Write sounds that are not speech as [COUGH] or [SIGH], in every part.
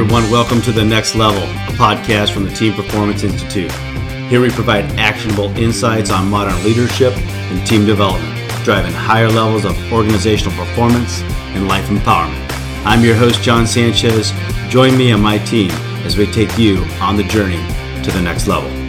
everyone. Welcome to The Next Level, a podcast from the Team Performance Institute. Here we provide actionable insights on modern leadership and team development, driving higher levels of organizational performance and life empowerment. I'm your host, John Sanchez. Join me and my team as we take you on the journey to the next level.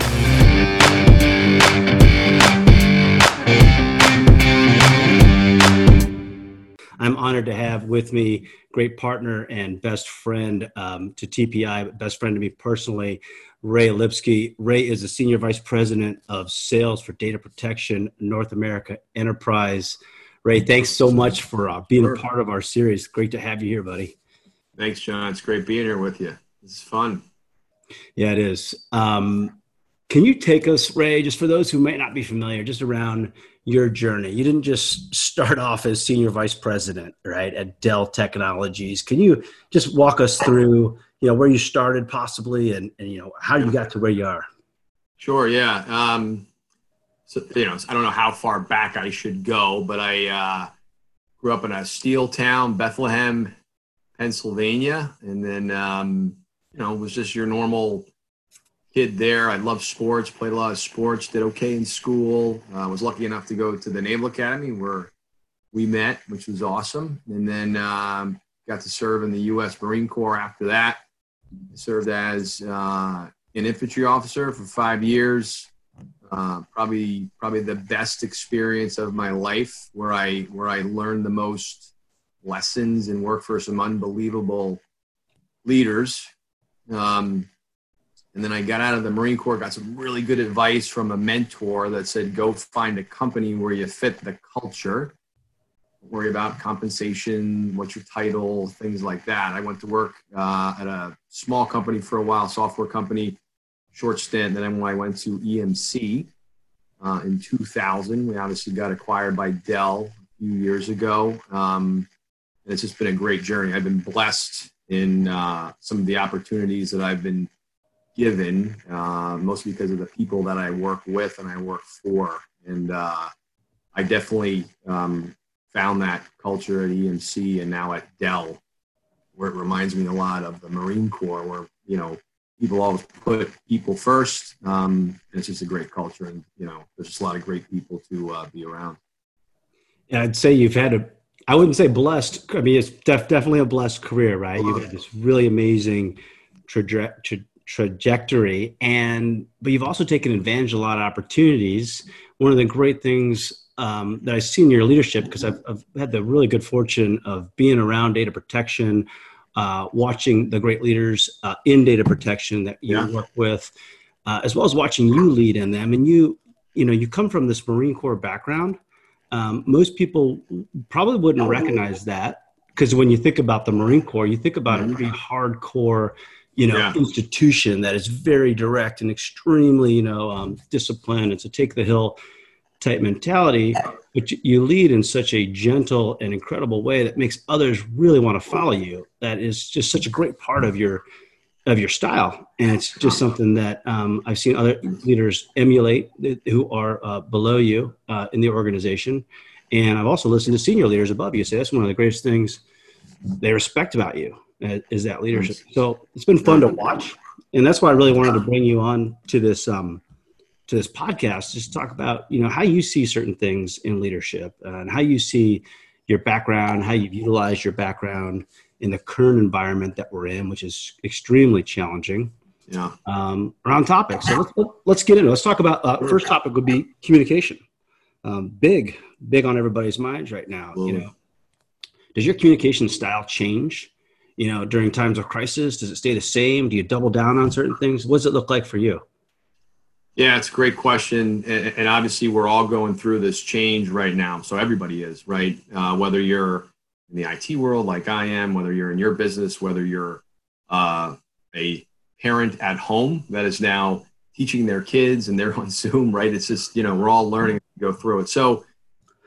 Honored to have with me great partner and best friend um, to TPI, best friend to me personally, Ray Lipsky. Ray is the Senior Vice President of Sales for Data Protection North America Enterprise. Ray, thanks so much for uh, being a part of our series. Great to have you here, buddy. Thanks, John. It's great being here with you. This is fun. Yeah, it is. Um, can you take us, Ray, just for those who might not be familiar, just around your journey? You didn't just start off as senior vice president, right, at Dell Technologies. Can you just walk us through, you know, where you started possibly and, and you know, how you got to where you are? Sure, yeah. Um, so, you know, I don't know how far back I should go, but I uh, grew up in a steel town, Bethlehem, Pennsylvania, and then, um, you know, was just your normal kid there. I loved sports, played a lot of sports, did okay in school. I uh, was lucky enough to go to the Naval Academy where we met, which was awesome. And then um, got to serve in the U.S. Marine Corps after that. Served as uh, an infantry officer for five years. Uh, probably, probably the best experience of my life, where I where I learned the most lessons and worked for some unbelievable leaders. Um, and then I got out of the Marine Corps, got some really good advice from a mentor that said, go find a company where you fit the culture. Don't worry about compensation, what's your title, things like that. I went to work uh, at a small company for a while, software company, short stint. Then I went to EMC uh, in 2000. We obviously got acquired by Dell a few years ago. Um, and it's just been a great journey. I've been blessed in uh, some of the opportunities that I've been given, uh, mostly because of the people that I work with and I work for. And uh, I definitely um, found that culture at EMC and now at Dell, where it reminds me a lot of the Marine Corps, where, you know, people always put people first. Um, and it's just a great culture. And, you know, there's just a lot of great people to uh, be around. Yeah, I'd say you've had a, I wouldn't say blessed. I mean, it's def- definitely a blessed career, right? You've had this really amazing trajectory trajectory. And but you've also taken advantage of a lot of opportunities. One of the great things um, that i see in your leadership because I've, I've, had the really good fortune of being around data protection uh, watching the great leaders uh, in data protection that you yeah. work with uh, as well as watching you lead in them. And you you know you come from this marine corps background. Um, most people probably wouldn't recognize that because when you think about the marine corps you think about a pretty hardcore you know, yeah. institution that is very direct and extremely, you know, um, disciplined. It's a take the hill type mentality, but you lead in such a gentle and incredible way that makes others really want to follow you. That is just such a great part of your of your style, and it's just something that um, I've seen other leaders emulate who are uh, below you uh, in the organization. And I've also listened to senior leaders above you say that's one of the greatest things they respect about you is that leadership. So it's been fun to watch, and that's why I really wanted to bring you on to this um, to this podcast, just talk about you know how you see certain things in leadership uh, and how you see your background, how you've utilized your background in the current environment that we're in, which is extremely challenging. Yeah. Um, around topics. So let's let's get into. It. Let's talk about uh, first topic would be communication. Um, big, big on everybody's minds right now. You know, does your communication style change you know during times of crisis? Does it stay the same? Do you double down on certain things? What does it look like for you? Yeah it's a great question and, obviously we're all going through this change right now. So everybody is right? Uh, whether you're in the it world like i am whether you're in your business whether you're uh, a parent at home that is now teaching their kids and they're on [LAUGHS] zoom right? It's just you know we're all learning to go through it. So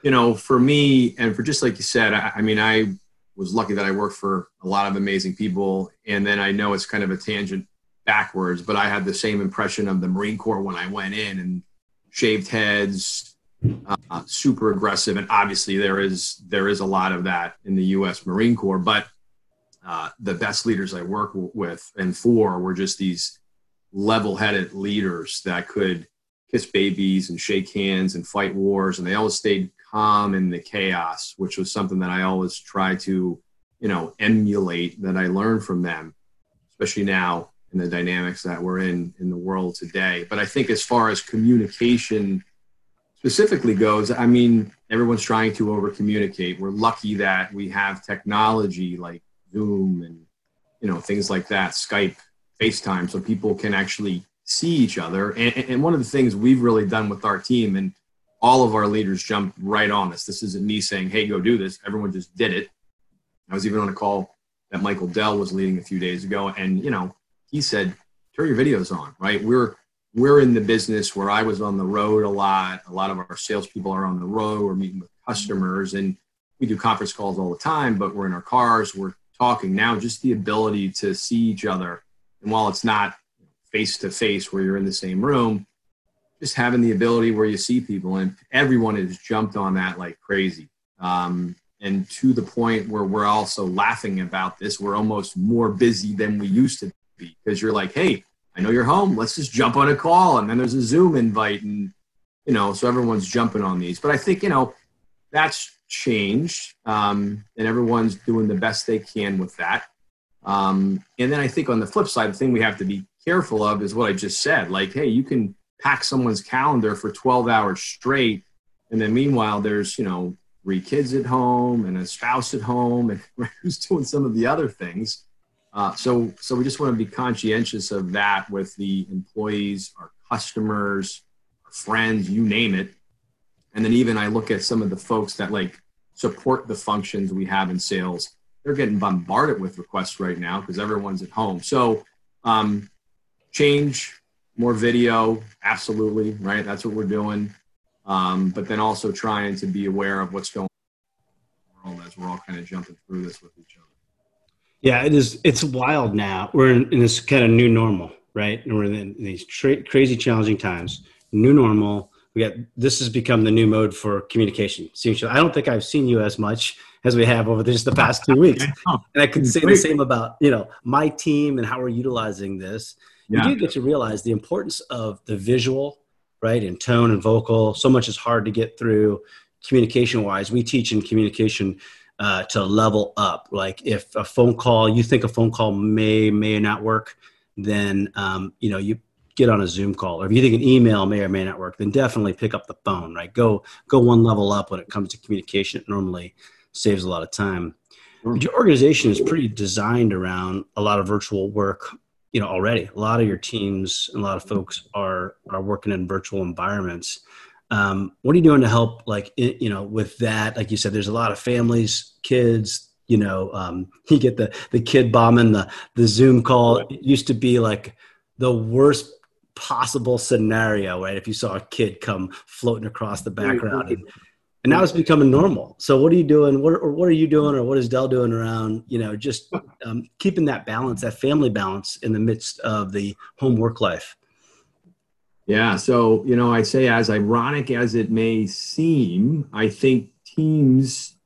you know for me and for just like you said I, I mean i was lucky that I worked for a lot of amazing people. And then I know it's kind of a tangent backwards, but I had the same impression of the Marine Corps when I went in and shaved heads, uh, super aggressive. And obviously there is, there is a lot of that in the U S Marine Corps, but uh, the best leaders I work with and for were just these level-headed leaders that could kiss babies and shake hands and fight wars, and they always stayed calm in the chaos, which was something that I always try to, you know, emulate that I learned from them, especially now in the dynamics that we're in in the world today. But I think as far as communication specifically goes, I mean, everyone's trying to over communicate. We're lucky that we have technology like Zoom and you know things like that, Skype, FaceTime, so people can actually see each other. And, and one of the things we've really done with our team, and all of our leaders jumped right on this. This isn't me saying, "Hey, go do this." Everyone just did it. I was even on a call that Michael Dell was leading a few days ago, and you know, he said, "Turn your videos on." Right? We're we're in the business where I was on the road a lot. A lot of our salespeople are on the road. We're meeting with customers, and we do conference calls all the time. But we're in our cars. We're talking now. Just the ability to see each other, and while it's not face to face where you're in the same room, just having the ability where you see people, and everyone has jumped on that like crazy. Um, and to the point where we're also laughing about this, we're almost more busy than we used to be because you're like, hey I know you're home. Let's just jump on a call. And then there's a Zoom invite. And, you know, so everyone's jumping on these. But I think, you know, that's changed. Um, and everyone's doing the best they can with that. Um, and then I think on the flip side, the thing we have to be careful of is what I just said. Like, hey, you can pack someone's calendar for 12 hours straight. And then meanwhile, there's, you know, three kids at home and a spouse at home and [LAUGHS] who's doing some of the other things. Uh, so, so we just want to be conscientious of that with the employees, our customers, our friends, you name it. And then even I look at some of the folks that like support the functions we have in sales. They're getting bombarded with requests right now because everyone's at home. So, um, change, more video, absolutely, right? That's what we're doing. Um, but then also trying to be aware of what's going on as we're all kind of jumping through this with each other. Yeah, it is. It's wild now. We're in, in this kind of new normal, right? And we're in these tra- crazy, challenging times. New normal. We got this has become the new mode for communication. I don't think I've seen you as much as we have over just the past two weeks. [LAUGHS] And I can say the same about you know my team and how we're utilizing this. Yeah. You do get to realize the importance of the visual, right, and tone and vocal. So much is hard to get through communication wise. We teach in communication uh, to level up. Like if a phone call, you think a phone call may may not work, then um, you know you get on a Zoom call. Or if you think an email may or may not work, then definitely pick up the phone. Right, go go one level up when it comes to communication. It normally saves a lot of time. But your organization is pretty designed around a lot of virtual work. You know already, a lot of your teams and a lot of folks are are working in virtual environments. Um, what are you doing to help, like, you know, with that? Like you said, there's a lot of families, kids. You know, um, [LAUGHS] you get the the kid bombing the the Zoom call. It used to be like the worst possible scenario, right? If you saw a kid come floating across the background, and, and now it's becoming normal. So, what are you doing? What or what are you doing, or what is Dell doing around, you know, just um, keeping that balance, that family balance in the midst of the home work life? Yeah. So, you know, I say, as ironic as it may seem, I think teams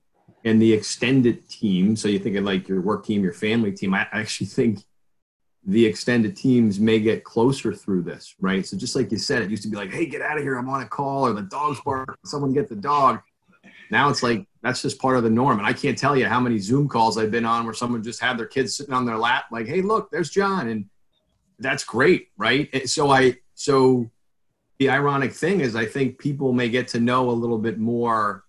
and the extended team, so you think of like your work team, your family team, I actually think the extended teams may get closer through this, right? So, just like you said, it used to be like, hey, get out of here, I'm on a call, or the dog's bark, someone get the dog. Now it's like, that's just part of the norm. And I can't tell you how many Zoom calls I've been on where someone just had their kids sitting on their lap, like, hey, look, there's John. And that's great, right? So I so the ironic thing is, I think people may get to know a little bit more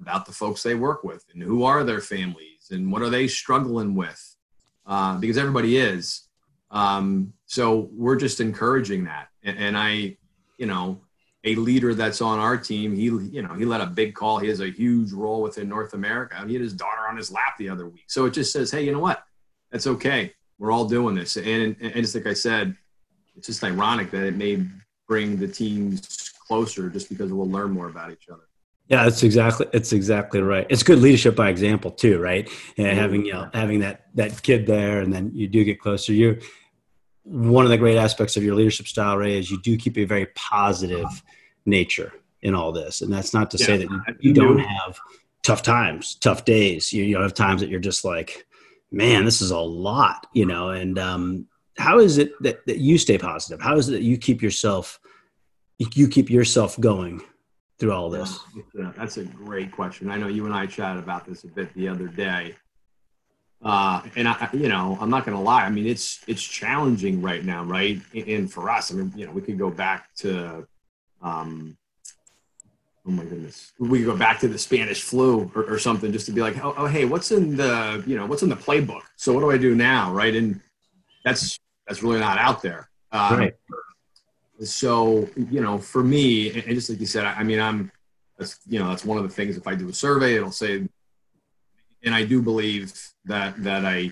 about the folks they work with and who are their families and what are they struggling with, uh, because everybody is. Um, so we're just encouraging that, and, and I, you know, a leader that's on our team, he, you know, he led a big call. He has a huge role within North America. He had his daughter on his lap the other week. So it just says, hey, you know what? That's okay. We're all doing this. And, and just like I said, it's just ironic that it may bring the teams closer just because we'll learn more about each other. Yeah, that's exactly it's exactly right. It's good leadership by example too, right? And having you know having that that kid there, and then you do get closer. You one of the great aspects of your leadership style, Ray, is you do keep a very positive nature in all this, and that's not to yeah, say that you, you don't have tough times, tough days. You, you have times that you're just like, man, this is a lot, you know, and um, how is it that, that you stay positive? How is it that you keep yourself, you keep yourself going through all this? Yeah, that's a great question. I know you and I chatted about this a bit the other day. Uh, and I, you know, I'm not going to lie. I mean, it's, it's challenging right now. Right. And for us, I mean, you know, we could go back to, um, oh my goodness, we could go back to the Spanish flu or, or something just to be like, oh, oh, hey, what's in the, you know, what's in the playbook? So what do I do now? Right. And that's, that's really not out there. Um, right. So, you know, for me, and just like you said, I, mean, I'm, that's, you know, that's one of the things, if I do a survey, it'll say, and I do believe that, that I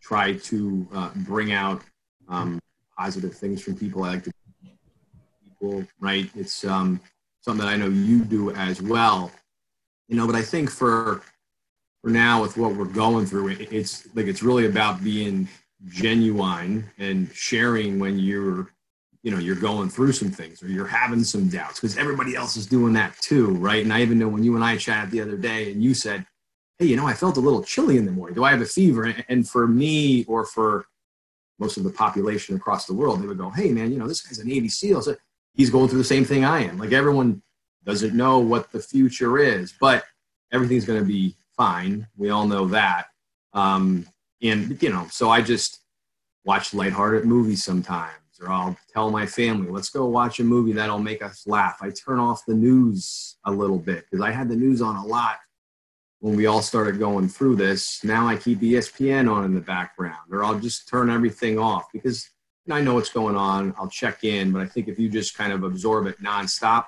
try to uh, bring out um, positive things from people. I like to people, right? It's, um, something that I know you do as well. You know, but I think for for now with what we're going through, it's like it's really about being genuine and sharing when you're you know you're going through some things or you're having some doubts because everybody else is doing that too right and i even know when you and i chatted the other day and you said hey you know i felt a little chilly in the morning do i have a fever and for me or for most of the population across the world they would go hey man you know this guy's a navy seal so he's going through the same thing I am. Like everyone doesn't know what the future is, but everything's going to be fine. We all know that. Um, and, you know, so I just watch lighthearted movies sometimes, or I'll tell my family, let's go watch a movie that'll make us laugh. I turn off the news a little bit because I had the news on a lot when we all started going through this. Now I keep ESPN on in the background, or I'll just turn everything off because I know what's going on. I'll check in, but I think if you just kind of absorb it nonstop,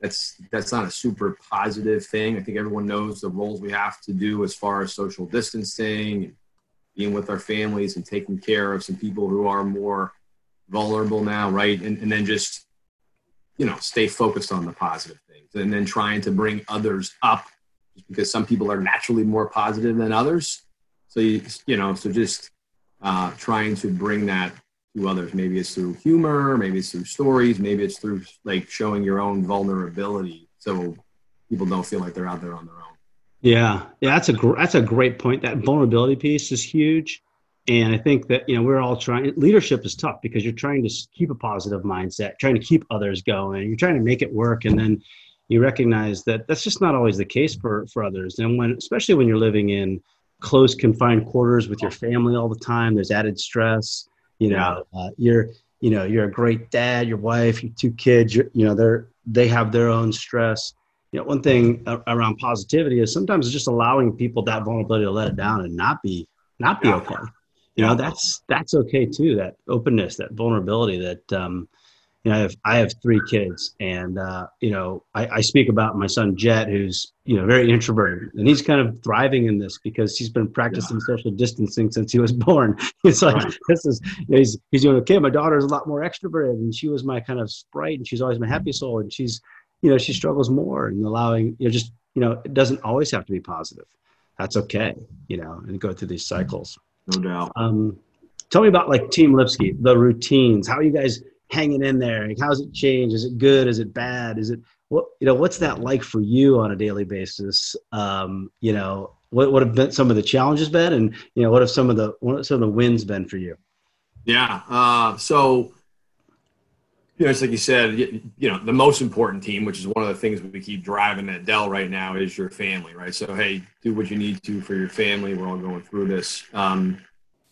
that's that's not a super positive thing. I think everyone knows the roles we have to do as far as social distancing being with our families and taking care of some people who are more vulnerable now, right? And, and then just you know stay focused on the positive things, and then trying to bring others up, just because some people are naturally more positive than others. So you you know so just uh, trying to bring that to others. Maybe it's through humor, maybe it's through stories, maybe it's through like showing your own vulnerability, so people don't feel like they're out there on their own. Yeah, yeah, that's a gr- that's a great point. That vulnerability piece is huge, and I think that you know we're all trying. Leadership is tough because you're trying to keep a positive mindset, trying to keep others going. You're trying to make it work, and then you recognize that that's just not always the case for for others. And when, especially when you're living in close confined quarters with your family all the time, there's added stress you know, uh, you're you know you're a great dad. Your wife, your two kids. you know they're they have their own stress. You know, one thing around positivity is sometimes just allowing people that vulnerability to let it down and not be not be yeah. okay. You know, that's that's okay too. That openness, that vulnerability, that um, you know, I have, I have three kids and, uh, you know, I, I, speak about my son Jet, who's, you know, very introverted and he's kind of thriving in this because he's been practicing yeah. social distancing since he was [LAUGHS] born. It's like, right. this is, you know, he's, he's doing okay. My daughter's a lot more extroverted and she was my kind of sprite and she's always my happy soul. And she's, you know, she struggles more and allowing, you know, just, you know, it doesn't always have to be positive. That's okay, you know, and go through these cycles. No doubt. Um, tell me about like Team Lipsky, the routines, how are you guys, hanging in there? Like, how's it changed? Is it good? Is it bad? Is it what you know? What's that like for you on a daily basis? Um, you know, what what have been some of the challenges been, and you know, what have some of the what have some of the wins been for you? Yeah. Uh, so. You know, it's like you said, you know, the most important team, which is one of the things we keep driving at Dell right now, is your family, right? So, hey, do what you need to for your family. We're all going through this. Um,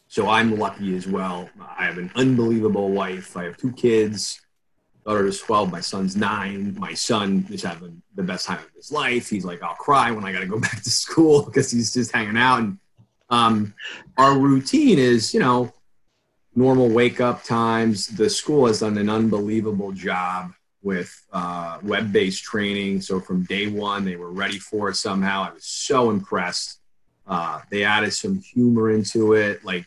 so I'm lucky as well. I have an unbelievable wife. I have two kids. Daughter is 12. My son's nine. My son is having the best time of his life. He's like, I'll cry when I got to go [LAUGHS] back to school because he's just hanging out. And um, our routine is, you know, normal wake up times. The school has done an unbelievable job with uh, web based training. So from day one, they were ready for it somehow. I was so impressed. Uh, they added some humor into it. Like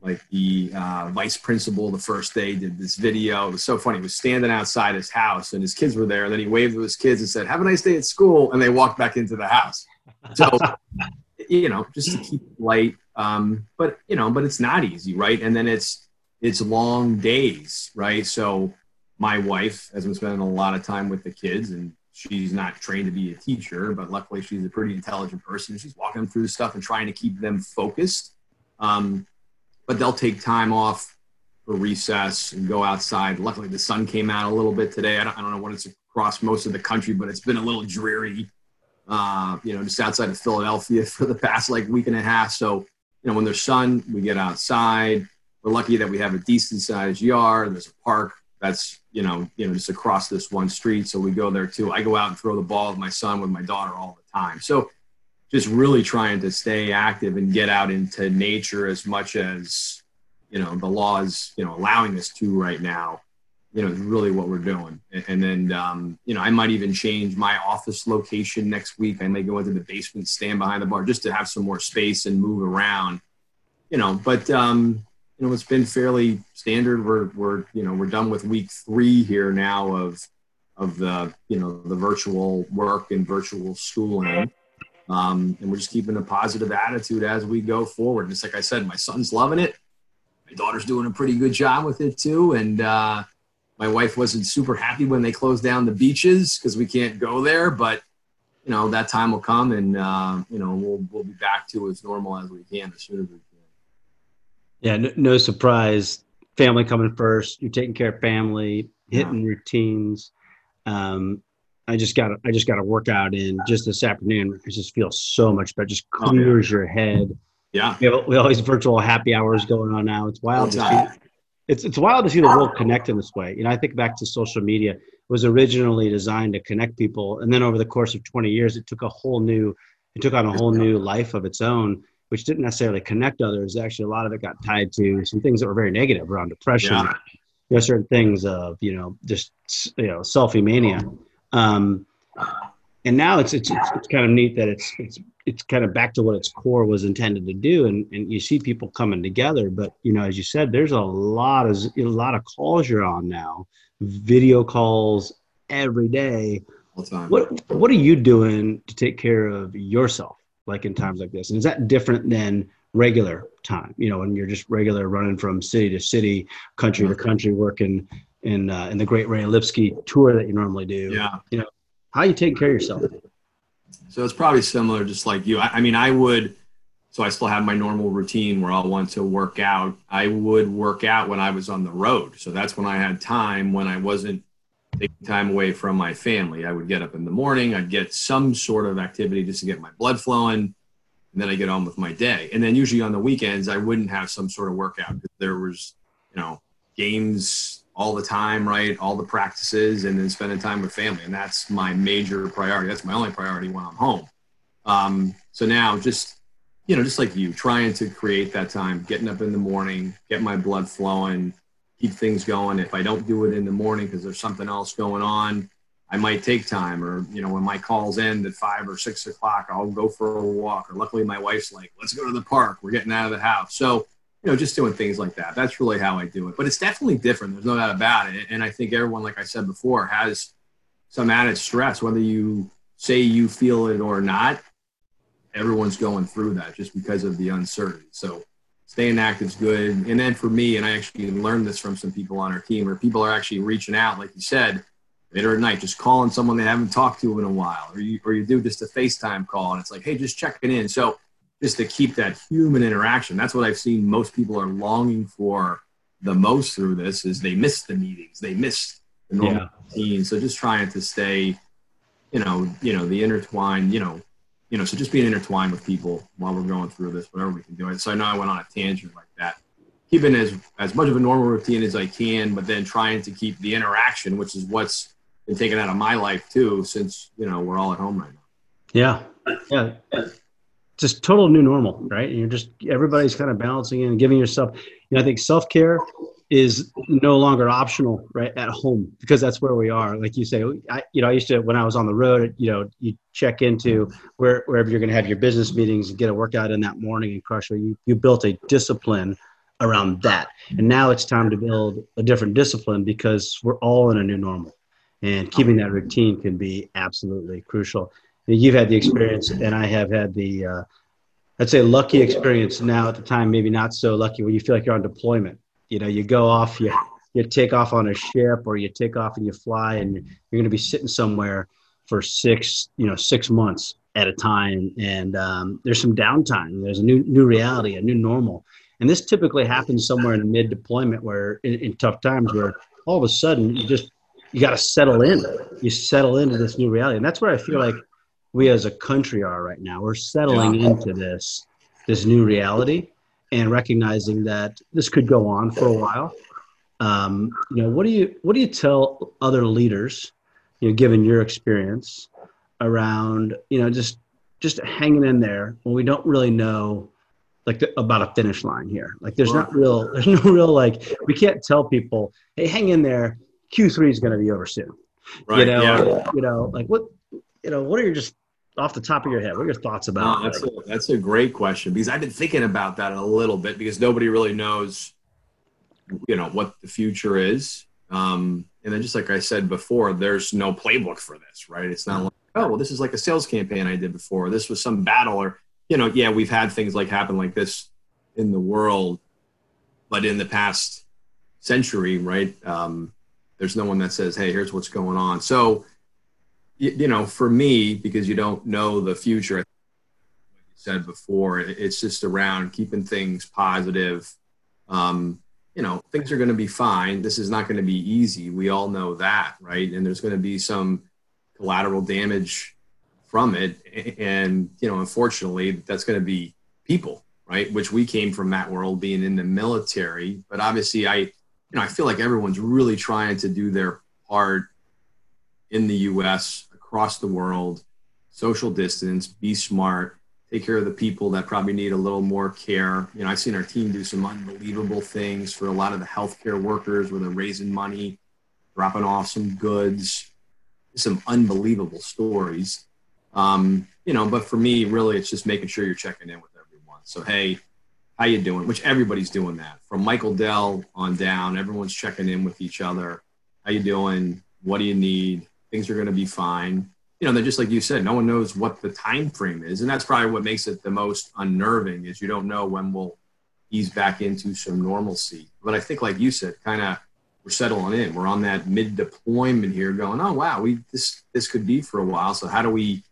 like the uh, vice principal the first day did this video. It was so funny. He was standing outside his house and his kids were there. And then he waved to his kids and said, Have a nice day at school. And they walked back into the house. So, [LAUGHS] you know, just to keep light. Um, but, you know, but it's not easy, right? And then it's, it's long days, right? So my wife has been spending a lot of time with the kids and she's not trained to be a teacher, but luckily she's a pretty intelligent person. She's walking them through stuff and trying to keep them focused Um, but they'll take time off for recess and go outside. Luckily, the sun came out a little bit today. I don't, I don't know what it's across most of the country, but it's been a little dreary, uh, you know, just outside of Philadelphia [LAUGHS] for the past like week and a half. So, you know, when there's sun, we get outside. We're lucky that we have a decent sized yard. There's a park that's, you know, you know, just across this one street. So we go there too. I go out and throw the ball with my son, with my daughter all the time. So just really trying to stay active and get out into nature as much as, you know, the law is, you know, allowing us to right now you know, it's really what we're doing. And then, um, you know, I might even change my office location next week. I may go into the basement, stand behind the bar just to have some more space and move around, you know, but, um, you know, it's been fairly standard. We're, we're, you know, we're done with week three here now of, of the, you know, the virtual work and virtual schooling. Um, and we're just keeping a positive attitude as we go forward. Just like I said, my son's loving it. My daughter's doing a pretty good job with it too. And, uh, my wife wasn't super happy when they closed down the beaches because we can't go there, but you know that time will come, and uh, you know we'll we'll be back to as normal as we can as soon as we can. Yeah, no, no surprise. Family coming first. You're taking care of family, hitting yeah. routines. Um, I just got I just got a workout in just this afternoon. I just feel so much better. Just clears oh, yeah. your head. Yeah, we, have, we always virtual happy hours going on now. It's wild to see it's it's wild to see the world connect in this way. You know, I think back to social media. It was originally designed to connect people, and then over the course of 20 years, it took a whole new, it took on a whole new life of its own, which didn't necessarily connect others. Actually, a lot of it got tied to some things that were very negative around depression. Yeah. You know, certain things of you know just you know selfie mania. Um, and now it's, it's it's, it's kind of neat that it's it's it's kind of back to what its core was intended to do and, and you see people coming together but you know as you said there's a lot of a lot of calls you're on now video calls every day. What what are you doing to take care of yourself like in times like this? And is that different than regular time you know when you're just regular running from city to city country to country working in uh, in the great ray lipsky tour that you normally do? Yeah. You know how you take care of yourself so it's probably similar, just like you. I, I mean, I would. So I still have my normal routine where I'll want to work out. I would work out when I was on the road. So that's when I had time when I wasn't taking time away from my family. I would get up in the morning, I'd get some sort of activity just to get my blood flowing, and then I get on with my day. And then usually on the weekends, I wouldn't have some sort of workout because there was, you know, games all the time, right? All the practices, and then spending time with family. And that's my major priority. That's my only priority when I'm home. Um, so now, just you know, just like you, trying to create that time, getting up in the morning, get my blood flowing, keep things going. If I don't do it in the morning because there's something else going on, I might take time, or you know, when my calls end at five or six o'clock, I'll go for a walk. Or luckily, my wife's like, "Let's go to the park. We're getting out of the house." So know, just doing things like that. That's really how I do it. But it's definitely different. There's no doubt about it. And I think everyone, like I said before, has some added stress, whether you say you feel it or not. Everyone's going through that just because of the uncertainty. So staying active is good. And then for me, and I actually learned this from some people on our team, where people are actually reaching out, like you said, later at night, just calling someone they haven't talked to in a while, or you or you do just a FaceTime call, and it's like, hey, just checking in. So just to keep that human interaction. That's what I've seen most people are longing for the most through this is they miss the meetings, they miss the normal yeah. routine. So just trying to stay, you know, you know, the intertwined, you know, you know, so just being intertwined with people while we're going through this, whatever we can do. So I know I went on a tangent like that. Keeping as as much of a normal routine as I can, but then trying to keep the interaction, which is what's been taken out of my life too, since you know we're all at home right now. Yeah, yeah just total new normal, right? And you're just everybody's kind of balancing in and giving yourself. You know, I think self care is no longer optional, right, at home because that's where we are. Like you say, I, you know, I used to when I was on the road, you know, you check into where wherever you're going to have your business meetings and get a workout in that morning and crush it. You you built a discipline around that, and now it's time to build a different discipline because we're all in a new normal, and keeping that routine can be absolutely crucial you've had the experience, and I have had the, uh, I'd say, lucky experience. Now at the time, maybe not so lucky, when you feel like you're on deployment. You know, you go off, you you take off on a ship, or you take off and you fly, and you're, you're going to be sitting somewhere for six, you know, six months, at a time, and um, there's some downtime. There's a new new reality, a new normal, and this typically happens somewhere in mid deployment, where in, in tough times, where all of a sudden you just you got to settle in. You settle into this new reality, and that's where I feel like we as a country are right now. We're settling yeah. into this this new reality and recognizing that this could go on for a while. Um, you know, what do you what do you tell other leaders, you know, given your experience around, you know, just just hanging in there when we don't really know like the, about a finish line here. Like there's not real [LAUGHS] there's no real like we can't tell people, hey, hang in there. Q3 is going to be over soon. Right. You know, yeah. you know, like what you know, what are your just off the top of your head, what are your thoughts about? No, that's, a, that's a great question because I've been thinking about that a little bit because nobody really knows, you know, what the future is. Um, and then just like I said before, there's no playbook for this, right? It's not like, oh, well, this is like a sales campaign I did before. This was some battle or, you know, yeah, we've had things like happen like this in the world, but in the past century, right? Um, there's no one that says, hey, here's what's going on. So, you know, for me, because you don't know the future, like you said before, it's just around keeping things positive. Um, you know, things are going to be fine. This is not going to be easy. We all know that, right? And there's going to be some collateral damage from it. And, you know, unfortunately, that's going to be people, right? Which we came from that world being in the military. But obviously, I, you know, I feel like everyone's really trying to do their part in the US across the world, social distance, be smart, take care of the people that probably need a little more care. You know, I've seen our team do some unbelievable things for a lot of the healthcare workers where they're raising money, dropping off some goods, some unbelievable stories. Um, you know, but for me, really, it's just making sure you're checking in with everyone. So, hey, how you doing? Which everybody's doing that. From Michael Dell on down, everyone's checking in with each other. How you doing? What do you need? Things are going to be fine you know, then just like you said, no one knows what the time frame is, and that's probably what makes it the most unnerving is you don't know when we'll ease back into some normalcy. But I think, like you said, kind of we're settling in. We're on that mid deployment here, going, oh wow, we this this could be for a while. So how do we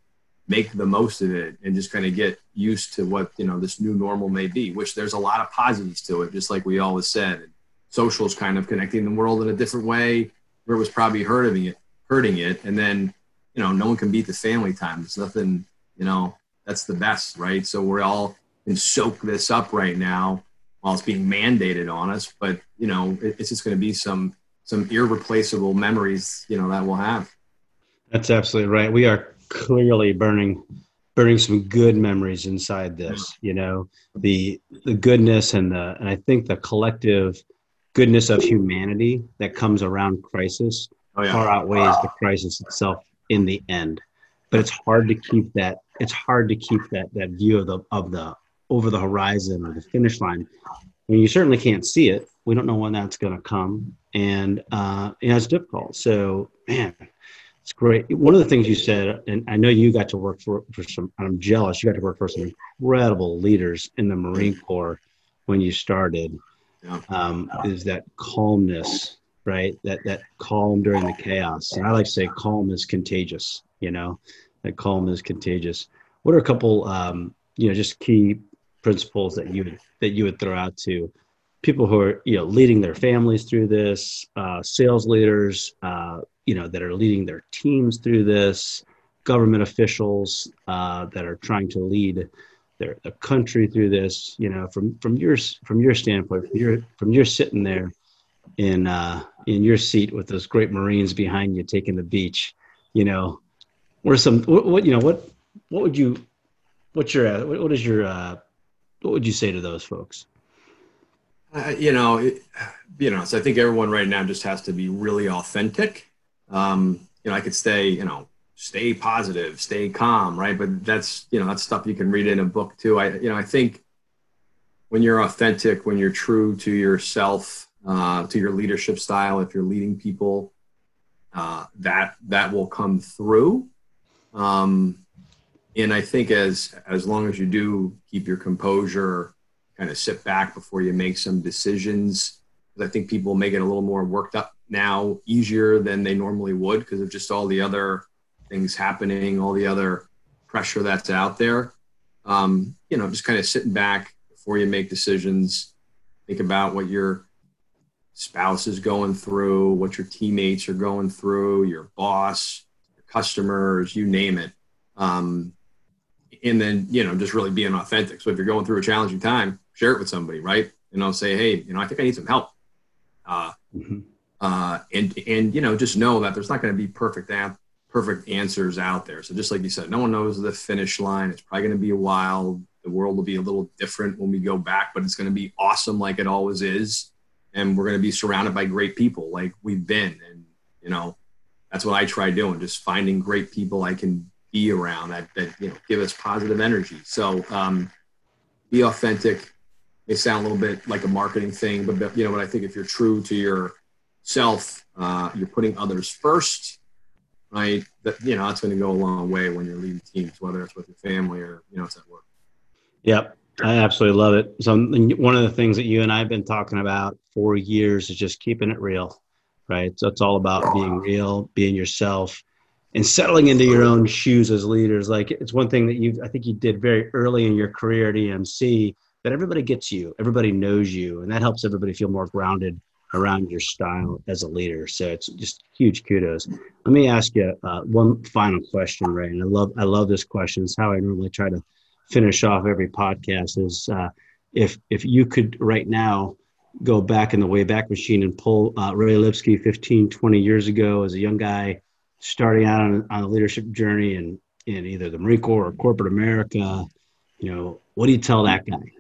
make the most of it and just kind of get used to what you know this new normal may be? Which there's a lot of positives to it, just like we always said. Social is kind of connecting the world in a different way, where it was probably hurting it hurting it. And then, you know, no one can beat the family time. There's nothing, you know, that's the best, right? So we're all can soak this up right now while it's being mandated on us. But, you know, it's just going to be some, some irreplaceable memories, you know, that we'll have. That's absolutely right. We are clearly burning burning some good memories inside this you know the the goodness and the and i think the collective goodness of humanity that comes around crisis oh, yeah. far outweighs the crisis itself in the end. But it's hard to keep that. It's hard to keep that that view of the of the over the horizon or the finish line. I mean, you certainly can't see it. We don't know when that's going to come, and uh, you know it's difficult. So, man, it's great. One of the things you said, and I know you got to work for for some. I'm jealous. You got to work for some incredible leaders in the Marine Corps when you started. Um, is that calmness right? That that calm during the chaos. And I like to say calm is contagious. You know, that calm is contagious. What are a couple, um, you know, just key principles that you would that you would throw out to people who are you know leading their families through this, uh, sales leaders, uh, you know, that are leading their teams through this, government officials uh, that are trying to lead their the country through this. You know, from from your from your standpoint, from your from your sitting there in uh, in your seat with those great Marines behind you taking the beach, you know, what some what, what you know what what would you what's your uh, what, what is your uh, what would you say to those folks? Uh, you know, it, you know. So I think everyone right now just has to be really authentic. Um, you know, I could stay, you know, stay positive, stay calm, right? But that's you know that's stuff you can read in a book too. I you know I think when you're authentic, when you're true to yourself, uh, to your leadership style. If you're leading people, uh, that that will come through. Um, and I think as as long as you do keep your composure, kind of sit back before you make some decisions. I think people may get a little more worked up now, easier than they normally would because of just all the other things happening, all the other pressure that's out there. Um, you know, just kind of sitting back before you make decisions, think about what your spouse is going through, what your teammates are going through, your boss, your customers, you name it. Um, and then, you know, just really being authentic. So if you're going through a challenging time, share it with somebody, right? And I'll say, hey, you know, I think I need some help. Uh, mm-hmm. uh, and, and, you know, just know that there's not going to be perfect, ap- perfect answers out there. So just like you said, no one knows the finish line. It's probably going to be a while. The world will be a little different when we go back, but it's going to be awesome like it always is and we're going to be surrounded by great people like we've been and you know that's what i try doing just finding great people i can be around that that you know give us positive energy. So um, be authentic. May sound a little bit like a marketing thing but you know but i think if you're true to yourself uh, you're putting others first right that you know that's going to go a long way when you're leading teams whether it's with your family or you know it's at work. Yep I absolutely love it. So one of the things that you and I have been talking about for years is just keeping it real, right? So it's all about being real, being yourself, and settling into your own shoes as leaders. Like it's one thing that you, I think you did very early in your career at EMC that everybody gets you, everybody knows you, and that helps everybody feel more grounded around your style as a leader. So it's just huge kudos. Let me ask you uh, one final question, Ray. And I love, I love this question. It's how I normally try to finish off every podcast is uh, if if you could right now go back in the Wayback Machine and pull uh, Ray Lipsky 15, 20 years ago as a young guy starting out on, on a leadership journey in, in either the Marine Corps or corporate America, you know, what do you tell that guy?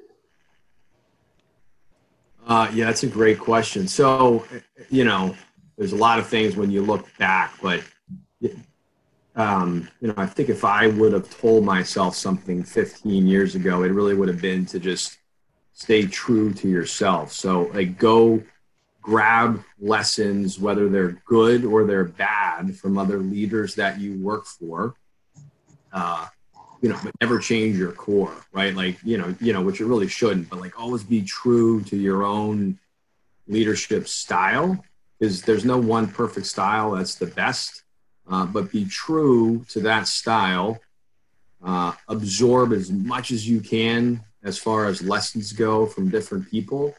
Uh, yeah, that's a great question. So, you know, there's a lot of things when you look back, but um, you know, I think if I would have told myself something 15 years ago, it really would have been to just stay true to yourself. So, like, go grab lessons, whether they're good or they're bad, from other leaders that you work for. Uh, you know, but never change your core, right? Like, you know, you know, which you really shouldn't, but like always be true to your own leadership style because there's no one perfect style that's the best uh, but be true to that style. Uh, absorb as much as you can as far as lessons go from different people,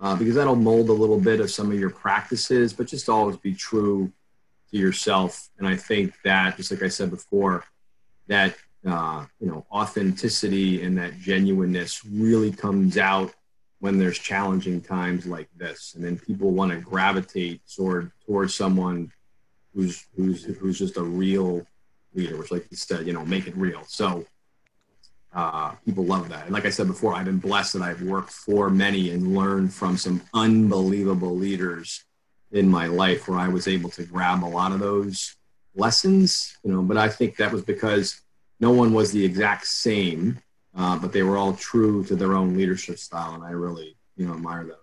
uh, because that'll mold a little bit of some of your practices, but just always be true to yourself. And I think that, just like I said before, that uh, you know authenticity and that genuineness really comes out when there's challenging times like this, and then people want to gravitate toward towards someone who's who's who's just a real leader, which, like you said, you know, make it real. So uh, people love that. And like I said before, I've been blessed that I've worked for many and learned from some unbelievable leaders in my life, where I was able to grab a lot of those lessons. You know, but I think that was because no one was the exact same, uh, but they were all true to their own leadership style, and I really, you know, admire that.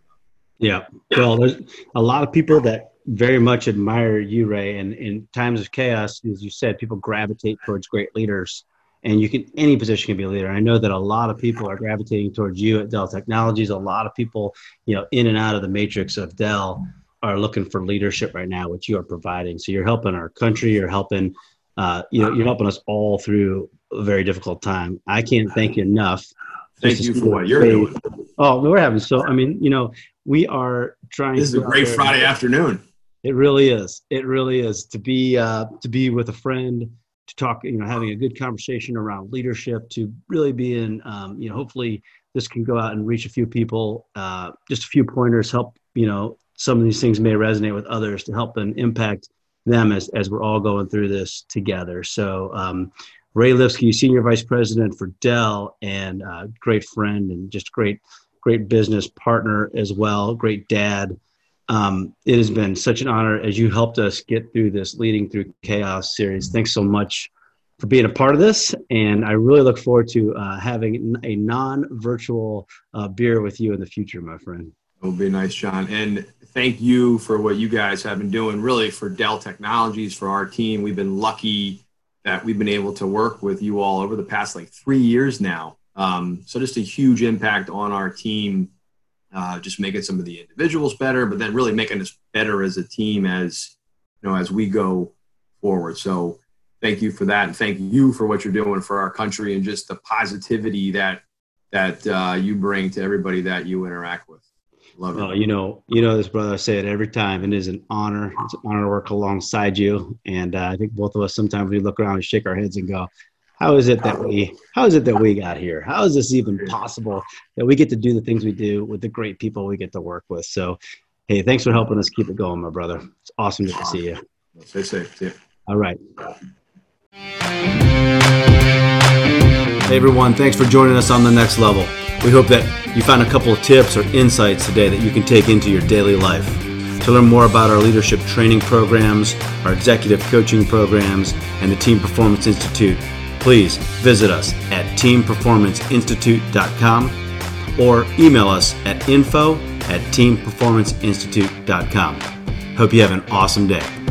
Yeah. Well, there's a lot of people that very much admire you, Ray. And in times of chaos, as you said, people gravitate towards great leaders. And you can any position can be a leader. I know that a lot of people are gravitating towards you at Dell Technologies. A lot of people, you know, in and out of the matrix of Dell are looking for leadership right now, which you are providing. So you're helping our country. You're helping, uh, you know, you're helping us all through a very difficult time. I can't thank you enough. Thank you for what you're doing. Oh, we're having so. I mean, you know, we are trying. This is a great Friday afternoon. It really is. It really is to be uh, to be with a friend, to talk, you know, having a good conversation around leadership, to really be in, um, you know, hopefully this can go out and reach a few people. Uh, just a few pointers help, you know, some of these things may resonate with others to help and impact them as as we're all going through this together. So. Um, Ray Lipsky, Senior Vice President for Dell, and uh, great friend and just great, great business partner as well. Great dad. Um, it has been such an honor as you helped us get through this leading through chaos series. Thanks so much for being a part of this. And I really look forward to uh, having a non virtual uh, beer with you in the future, my friend. It will be nice, John. And thank you for what you guys have been doing, really, for Dell Technologies, for our team. We've been lucky that we've been able to work with you all over the past like three years now. Um, so, just a huge impact on our team uh, just making some of the individuals better, but then really making us better as a team as you know as we go forward. So thank you for that, and thank you for what you're doing for our country and just the positivity that that uh, you bring to everybody that you interact with. Love it. You know, you know this, brother. I say it every time. It is an honor. It's an honor to work alongside you. And uh, I think both of us sometimes we look around and shake our heads and go, "How is it that we? How is it that we got here? How is this even possible that we get to do the things we do with the great people we get to work with?" So, hey, thanks for helping us keep it going, my brother. It's awesome to see you. Stay safe. See All right. Hey everyone, thanks for joining us on the next level. We hope that you found a couple of tips or insights today that you can take into your daily life. To learn more about our leadership training programs, our executive coaching programs, and the Team Performance Institute, please visit us at teamperformanceinstitute.com or email us at info at teamperformanceinstitute.com. Hope you have an awesome day.